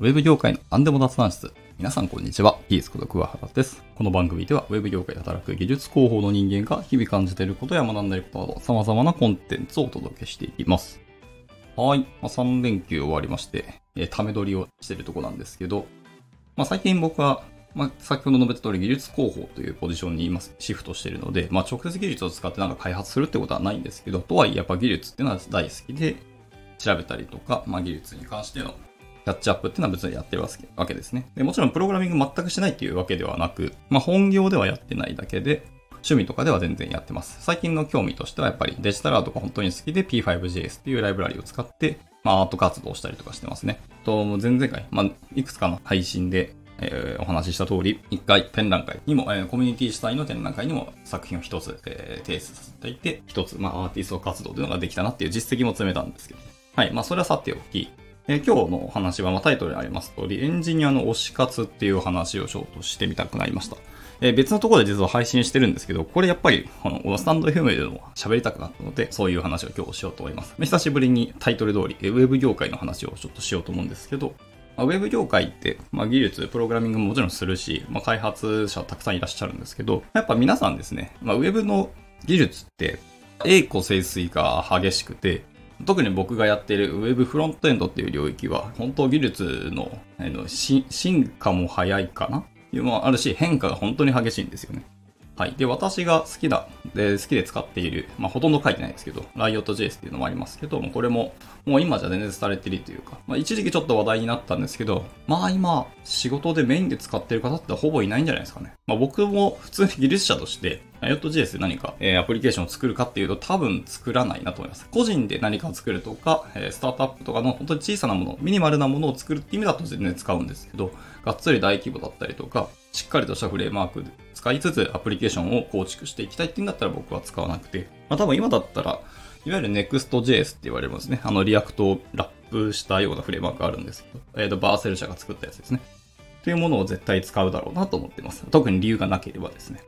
ウェブ業界の何でも雑談室。皆さんこんにちは。技術こと桑原です。この番組では、ウェブ業界で働く技術広報の人間が日々感じていることや学んでいることなど、様々なコンテンツをお届けしていきます。はい。まあ、3連休終わりまして、えー、ため撮りをしているところなんですけど、まあ、最近僕は、まあ、先ほど述べた通り技術広報というポジションに今シフトしているので、まあ、直接技術を使ってなんか開発するってことはないんですけど、とはいえやっぱ技術っていうのは大好きで、調べたりとか、まあ、技術に関してのキャッチアップっていうのは別にやってるわけですね。でもちろんプログラミング全くしないっていうわけではなく、まあ、本業ではやってないだけで、趣味とかでは全然やってます。最近の興味としてはやっぱりデジタルアートが本当に好きで P5JS っていうライブラリを使って、まあ、アート活動したりとかしてますね。と、前々回、まあ、いくつかの配信で、えー、お話しした通り、一回展覧会にも、えー、コミュニティ主体の展覧会にも作品を一つ、えー、提出させていて、一つ、まあ、アーティスト活動というのができたなっていう実績も詰めたんですけど、はい。まあ、それはさておき、えー、今日のお話は、ま、タイトルにあります通り、エンジニアの推し活っていう話をちょっとしてみたくなりました。えー、別のところで実は配信してるんですけど、これやっぱり、この、スタンド FM でも喋りたくなったので、そういう話を今日しようと思います。久しぶりにタイトル通り、ウェブ業界の話をちょっとしようと思うんですけど、ま、ウェブ業界って、まあ、技術、プログラミングももちろんするし、まあ、開発者たくさんいらっしゃるんですけど、やっぱ皆さんですね、まあ、ウェブの技術って、栄枯盛衰が激しくて、特に僕がやっている Web フロントエンドっていう領域は、本当技術のの進化も早いかないうのもあるし、変化が本当に激しいんですよね。はい。で、私が好きだ、で、好きで使っている、まあ、ほとんど書いてないですけど、Riot.js っていうのもありますけど、もこれも、もう今じゃ全然廃れてるというか、まあ、一時期ちょっと話題になったんですけど、まあ今、仕事でメインで使ってる方ってほぼいないんじゃないですかね。まあ、僕も普通に技術者として、Riot.js で何か、えー、アプリケーションを作るかっていうと多分作らないなと思います。個人で何かを作るとか、えー、スタートアップとかの本当に小さなもの、ミニマルなものを作るって意味だと全然使うんですけど、がっつり大規模だったりとか、しっかりとしたフレームワーク使いつつアプリケーションを構築していきたいっていうんだったら僕は使わなくて、まあ多分今だったら、いわゆる Next.js って言われますね。あの React をラップしたようなフレームワークがあるんですけど、えっ、ー、と、 Vercel 社が作ったやつですね。というものを絶対使うだろうなと思ってます。特に理由がなければですね。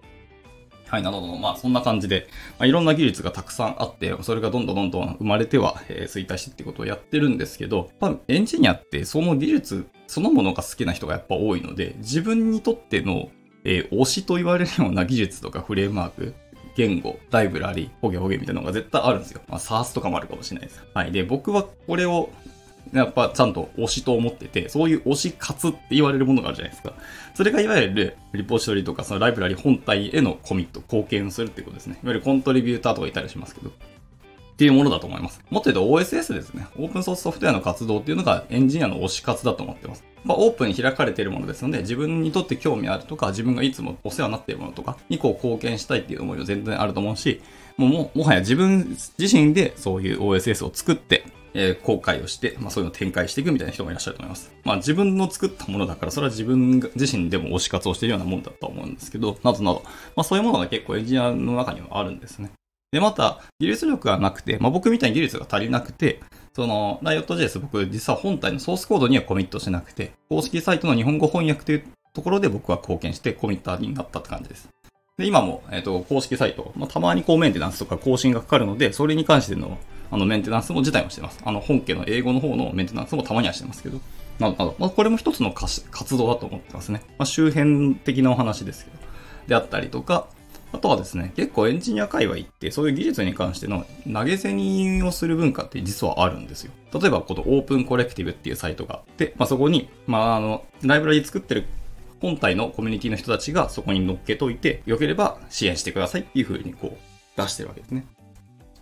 はい、なるほど。まあ、そんな感じで、まあ、いろんな技術がたくさんあって、それがどんどんどんどん生まれては、えー、衰退してってことをやってるんですけど、やっぱエンジニアってその技術そのものが好きな人がやっぱ多いので、自分にとっての、えー、推しと言われるような技術とかフレームワーク、言語、ライブラリ、ホゲホゲみたいなのが絶対あるんですよ。まあ、SARS とかもあるかもしれないです。はい。で、僕はこれをやっぱちゃんと推しと思ってて、そういう推し活って言われるものがあるじゃないですか。それがいわゆるリポジトリとかそのライブラリ本体へのコミット、貢献するってことですね。いわゆるコントリビューターとかいたりしますけど。っていうものだと思います。もっと言うと OSS ですね。オープンソースソフトウェアの活動っていうのがエンジニアの推し活だと思ってます。まあ、オープンに開かれているものですので、自分にとって興味あるとか、自分がいつもお世話になっているものとかにこう貢献したいっていう思いは全然あると思うし、もうももはや自分自身でそういう OSS を作って、えー、公開をして、まあそういうのを展開していくみたいな人もいらっしゃると思います。まあ自分の作ったものだから、それは自分自身でも推し活をしているようなもんだと思うんですけど、などなど、まあそういうものが結構エンジニアの中にはあるんですね。で、また、技術力がなくて、まあ僕みたいに技術が足りなくて、その、Riot.js 僕実は本体のソースコードにはコミットしなくて、公式サイトの日本語翻訳というところで僕は貢献してコミッターになったって感じです。で、今も、えっ、ー、と、公式サイト、まあ、たまにこうメンテナンスとか更新がかかるので、それに関しての、あの、メンテナンスも自体もしてます。あの、本家の英語の方のメンテナンスもたまにはしてますけど。などなど、まあ、これも一つの活動だと思ってますね。まあ、周辺的なお話ですけど。であったりとか、あとはですね、結構エンジニア界隈ってそういう技術に関しての投げ銭をする文化って実はあるんですよ。例えばこのオープンコレクティブっていうサイトがあって、まあ、そこに、まあ、あの、ライブラリ作ってる本体のコミュニティの人たちがそこに乗っけといて、良ければ支援してくださいっていう風にこう出してるわけですね。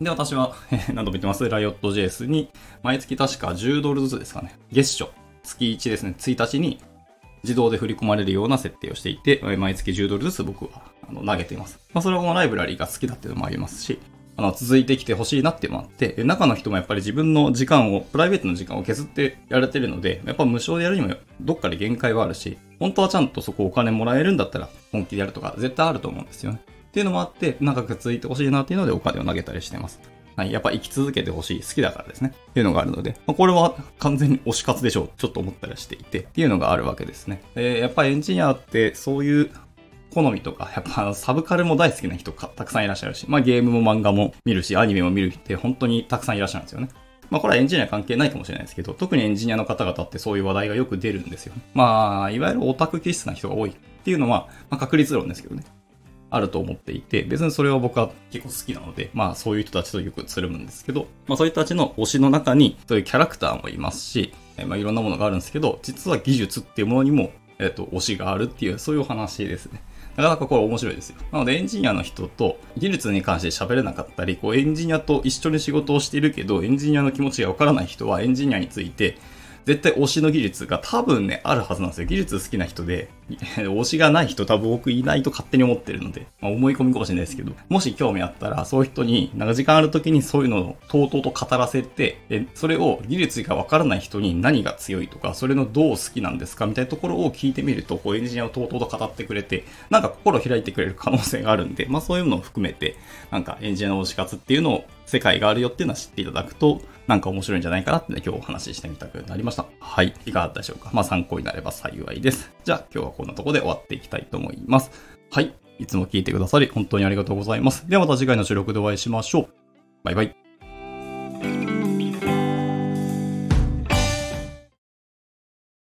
で、私は、何度も言ってます、Riot.js に毎月確か10ドルずつですかね。月初、月1ですね、1日に自動で振り込まれるような設定をしていて、毎月10ドルずつ僕はあの投げています。まあ、それはこのライブラリーが好きだっていうのもありますし、あの、続いてきてほしいなっていうのもあって、中の人もやっぱり自分の時間を、プライベートの時間を削ってやれてるので、やっぱ無償でやるにもどっかで限界はあるし、本当はちゃんとそこお金もらえるんだったら本気でやるとか絶対あると思うんですよね。っていうのもあって、長く続いてほしいなっていうのでお金を投げたりしてます。はい。やっぱ生き続けてほしい。好きだからですね。っていうのがあるので、まあ、これは完全に推し活でしょう。ちょっと思ったりしていて。っていうのがあるわけですね。で、やっぱエンジニアってそういう好みとか、やっぱサブカルも大好きな人がたくさんいらっしゃるし、まあゲームも漫画も見るし、アニメも見るって本当にたくさんいらっしゃるんですよね。まあこれはエンジニア関係ないかもしれないですけど、特にエンジニアの方々ってそういう話題がよく出るんですよ。まあ、いわゆるオタク気質な人が多いっていうのは、まあ確率論ですけどね。あると思っていて、別にそれは僕は結構好きなので、まあそういう人たちとよくつるむんですけど、まあそういう人たちの推しの中に、そういうキャラクターもいますし、まあいろんなものがあるんですけど、実は技術っていうものにも、えっ、と、推しがあるっていう、そういうお話ですね。なかなかこれ面白いですよ。なのでエンジニアの人と技術に関して喋れなかったり、こうエンジニアと一緒に仕事をしているけど、エンジニアの気持ちがわからない人はエンジニアについて絶対推しの技術が多分ね、あるはずなんですよ。技術好きな人で、推しがない人多分僕いないと勝手に思ってるので、まあ、思い込みかもしれないですけど、もし興味あったら、そういう人に、なんか時間ある時にそういうのをとうとうと語らせて、え、それを技術がわからない人に何が強いとか、それのどう好きなんですかみたいなところを聞いてみると、こうエンジニアをとうとうと語ってくれて、なんか心を開いてくれる可能性があるんで、まあそういうのを含めて、なんかエンジニアの推し活っていうのを世界があるよっていうのは知っていただくと、なんか面白いんじゃないかなって、ね、今日お話ししてみたくなりました。はい。いかがだったでしょうか？まあ参考になれば幸いです。じゃあ今日はこんなとこで終わっていきたいと思います。はい。いつも聞いてくださり本当にありがとうございます。ではまた次回の収録でお会いしましょう。バイバイ。